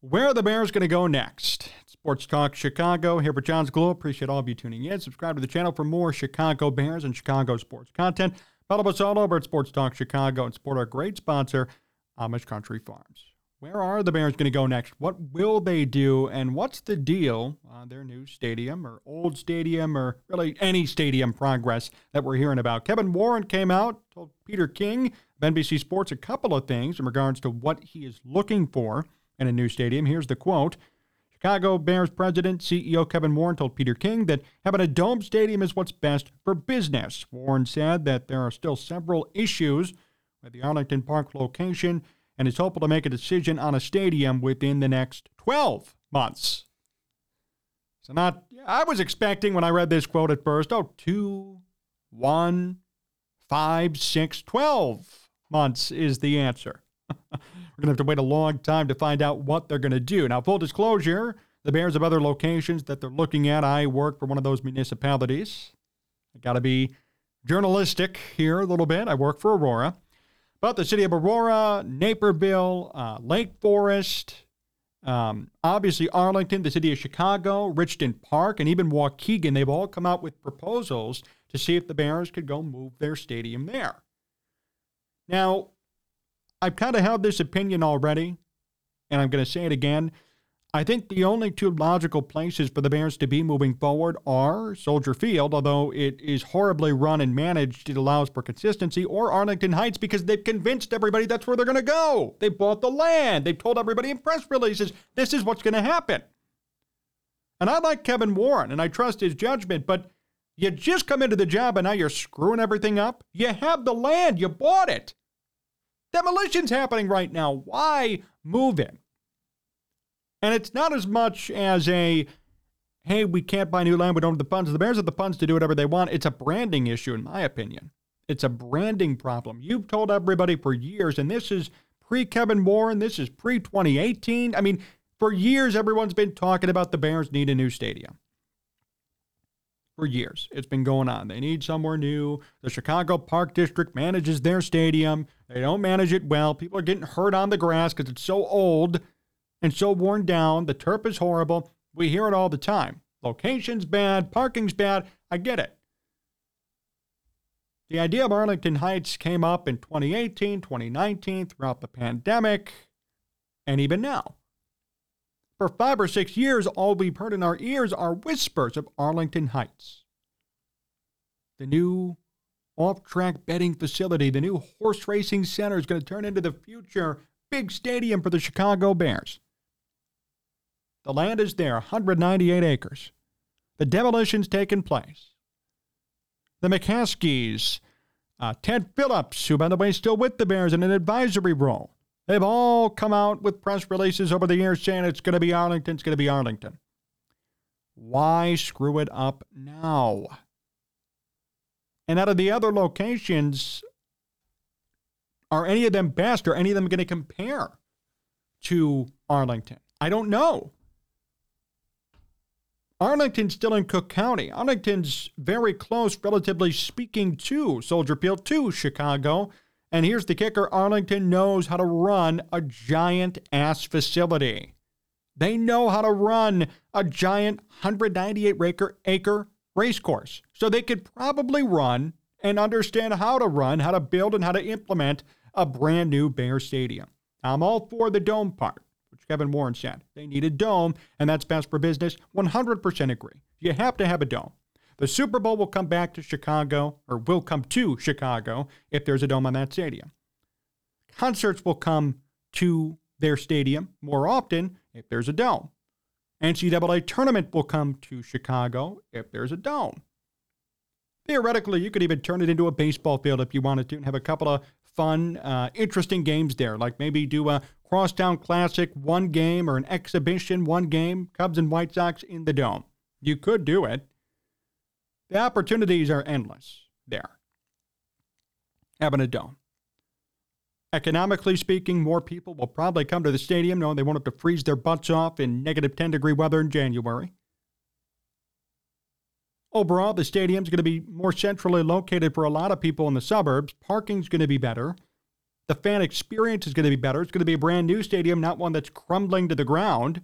Where are the Bears going to go next? Sports Talk Chicago here for Jon Zaghloul. Appreciate all of you tuning in. Subscribe to the channel for more Chicago Bears and Chicago sports content. Follow us all over at Sports Talk Chicago and support our great sponsor, Amish Country Farms. Where are the Bears going to go next? What will they do? And what's the deal on their new stadium or old stadium or really any stadium progress that we're hearing about? Kevin Warren came out, told Peter King of NBC Sports a couple of things in regards to what he is looking for in a new stadium. Here's the quote. Chicago Bears president, CEO Kevin Warren told Peter King that having a dome stadium is what's best for business. Warren said that there are still several issues with the Arlington Park location and is hopeful to make a decision on a stadium within the next 12 months. So, not, I was expecting when I read this quote at first, oh, two, one, five, six, 12 months is the answer. We're going to have to wait a long time to find out what they're going to do. Now, full disclosure, the Bears have other locations that they're looking at. I work for one of those municipalities. I got to be journalistic here a little bit. I work for Aurora. But the city of Aurora, Naperville, uh, Lake Forest, um, obviously Arlington, the city of Chicago, Richton Park, and even Waukegan, they've all come out with proposals to see if the Bears could go move their stadium there. Now, I've kind of held this opinion already, and I'm going to say it again. I think the only two logical places for the Bears to be moving forward are Soldier Field, although it is horribly run and managed, it allows for consistency, or Arlington Heights because they've convinced everybody that's where they're going to go. They bought the land. They've told everybody in press releases this is what's going to happen. And I like Kevin Warren and I trust his judgment, but you just come into the job and now you're screwing everything up. You have the land, you bought it. Demolition's happening right now. Why move in? And it's not as much as a, hey, we can't buy new land, we don't have the funds. The Bears have the funds to do whatever they want. It's a branding issue, in my opinion. It's a branding problem. You've told everybody for years, and this is pre Kevin Warren, this is pre 2018. I mean, for years, everyone's been talking about the Bears need a new stadium. For years, it's been going on. They need somewhere new. The Chicago Park District manages their stadium. They don't manage it well. People are getting hurt on the grass because it's so old and so worn down. The turf is horrible. We hear it all the time. Location's bad, parking's bad. I get it. The idea of Arlington Heights came up in 2018, 2019, throughout the pandemic, and even now. For five or six years, all we've heard in our ears are whispers of Arlington Heights. The new off track betting facility, the new horse racing center is going to turn into the future big stadium for the Chicago Bears. The land is there, 198 acres. The demolition's taken place. The McCaskeys, uh, Ted Phillips, who, by the way, is still with the Bears in an advisory role, they've all come out with press releases over the years saying it's going to be Arlington, it's going to be Arlington. Why screw it up now? And out of the other locations, are any of them best? Are any of them going to compare to Arlington? I don't know. Arlington's still in Cook County. Arlington's very close, relatively speaking, to Soldier Field, to Chicago. And here's the kicker Arlington knows how to run a giant ass facility. They know how to run a giant 198 acre, acre race course. So they could probably run and understand how to run, how to build, and how to implement a brand new Bear Stadium. I'm all for the dome part. Which Kevin Warren said. They need a dome, and that's best for business. 100% agree. You have to have a dome. The Super Bowl will come back to Chicago, or will come to Chicago if there's a dome on that stadium. Concerts will come to their stadium more often if there's a dome. NCAA tournament will come to Chicago if there's a dome. Theoretically, you could even turn it into a baseball field if you wanted to and have a couple of fun, uh, interesting games there, like maybe do a Crosstown Classic, one game, or an exhibition, one game, Cubs and White Sox in the Dome. You could do it. The opportunities are endless there. Having a dome. Economically speaking, more people will probably come to the stadium knowing they won't have to freeze their butts off in negative 10 degree weather in January. Overall, the stadium's going to be more centrally located for a lot of people in the suburbs. Parking's going to be better. The fan experience is going to be better. It's going to be a brand new stadium, not one that's crumbling to the ground.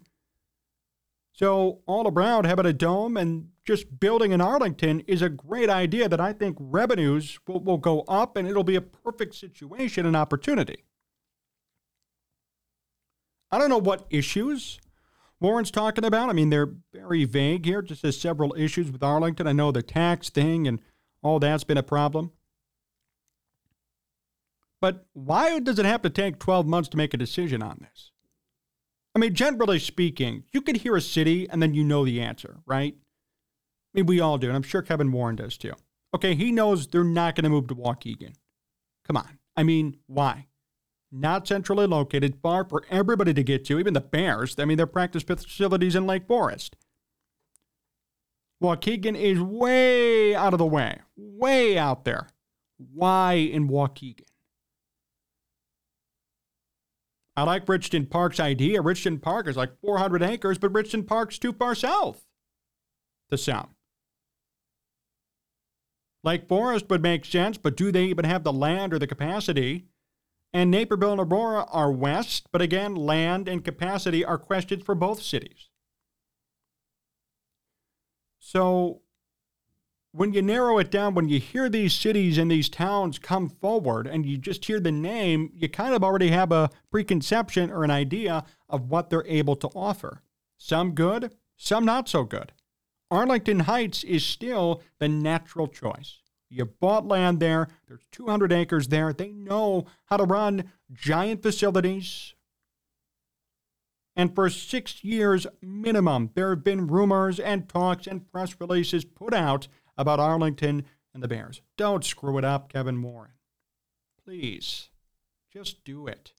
So, all around, having a dome and just building in Arlington is a great idea that I think revenues will, will go up and it'll be a perfect situation and opportunity. I don't know what issues Warren's talking about. I mean, they're very vague here, just says several issues with Arlington. I know the tax thing and all that's been a problem. But why does it have to take 12 months to make a decision on this? I mean, generally speaking, you could hear a city and then you know the answer, right? I mean, we all do, and I'm sure Kevin Warren does too. Okay, he knows they're not going to move to Waukegan. Come on. I mean, why? Not centrally located, far for everybody to get to, even the Bears. I mean, their practice facilities in Lake Forest. Waukegan is way out of the way, way out there. Why in Waukegan? I like Richton Park's idea. Richton Park is like 400 acres, but Richton Park's too far south The south. Lake Forest would make sense, but do they even have the land or the capacity? And Naperville and Aurora are west, but again, land and capacity are questions for both cities. So when you narrow it down, when you hear these cities and these towns come forward and you just hear the name, you kind of already have a preconception or an idea of what they're able to offer. Some good, some not so good. Arlington Heights is still the natural choice. You bought land there, there's 200 acres there. They know how to run giant facilities. And for six years minimum, there have been rumors and talks and press releases put out about Arlington and the Bears. Don't screw it up, Kevin Warren. Please, just do it.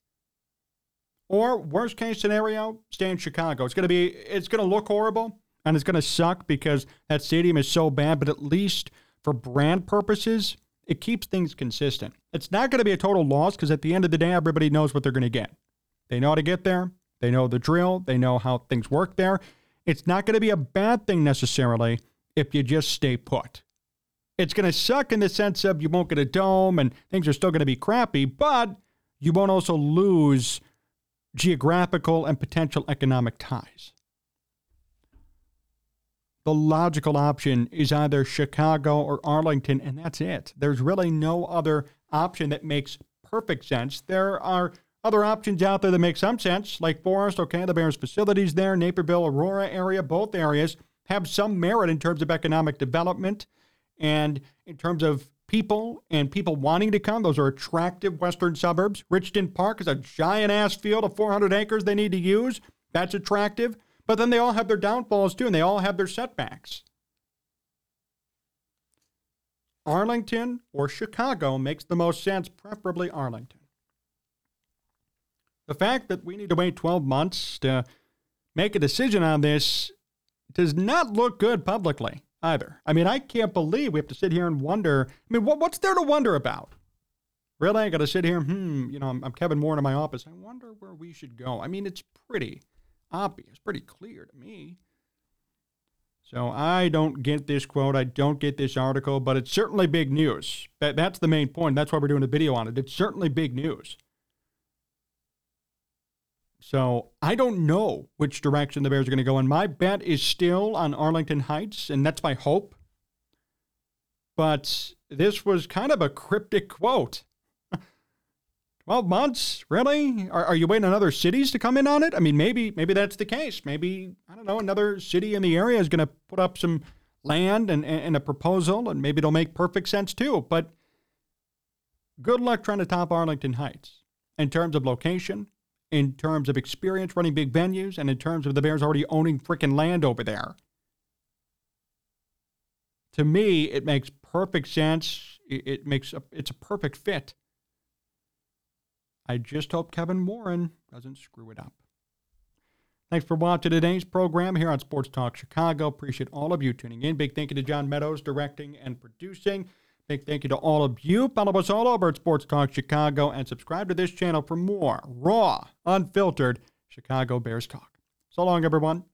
Or worst case scenario, stay in Chicago. It's gonna be it's gonna look horrible and it's gonna suck because that stadium is so bad, but at least for brand purposes, it keeps things consistent. It's not gonna be a total loss because at the end of the day, everybody knows what they're gonna get. They know how to get there, they know the drill, they know how things work there. It's not gonna be a bad thing necessarily if you just stay put. It's going to suck in the sense of you won't get a dome and things are still going to be crappy, but you won't also lose geographical and potential economic ties. The logical option is either Chicago or Arlington, and that's it. There's really no other option that makes perfect sense. There are other options out there that make some sense, like Forest, okay, the Bears facilities there, Naperville, Aurora area, both areas have some merit in terms of economic development and in terms of people and people wanting to come. Those are attractive western suburbs. Richton Park is a giant ass field of 400 acres they need to use. That's attractive. But then they all have their downfalls too, and they all have their setbacks. Arlington or Chicago makes the most sense, preferably Arlington. The fact that we need to wait 12 months to make a decision on this does not look good publicly either. I mean, I can't believe we have to sit here and wonder. I mean, what, what's there to wonder about? Really? I got to sit here, hmm, you know, I'm, I'm Kevin Moore in my office. I wonder where we should go. I mean, it's pretty obvious, pretty clear to me. So I don't get this quote. I don't get this article, but it's certainly big news. That, that's the main point. That's why we're doing a video on it. It's certainly big news. So I don't know which direction the Bears are going to go. And my bet is still on Arlington Heights, and that's my hope. But this was kind of a cryptic quote. 12 months? Really? Are, are you waiting on other cities to come in on it? I mean, maybe maybe that's the case. Maybe, I don't know, another city in the area is going to put up some land and, and a proposal, and maybe it'll make perfect sense too. But good luck trying to top Arlington Heights in terms of location, in terms of experience running big venues and in terms of the Bears already owning freaking land over there. To me, it makes perfect sense. It makes a, it's a perfect fit. I just hope Kevin Warren doesn't screw it up. Thanks for watching today's program here on Sports Talk Chicago. Appreciate all of you tuning in. Big thank you to John Meadows, directing and producing. Big thank you to all of you. Follow us all over at Sports Talk Chicago and subscribe to this channel for more raw, unfiltered Chicago Bears talk. So long, everyone.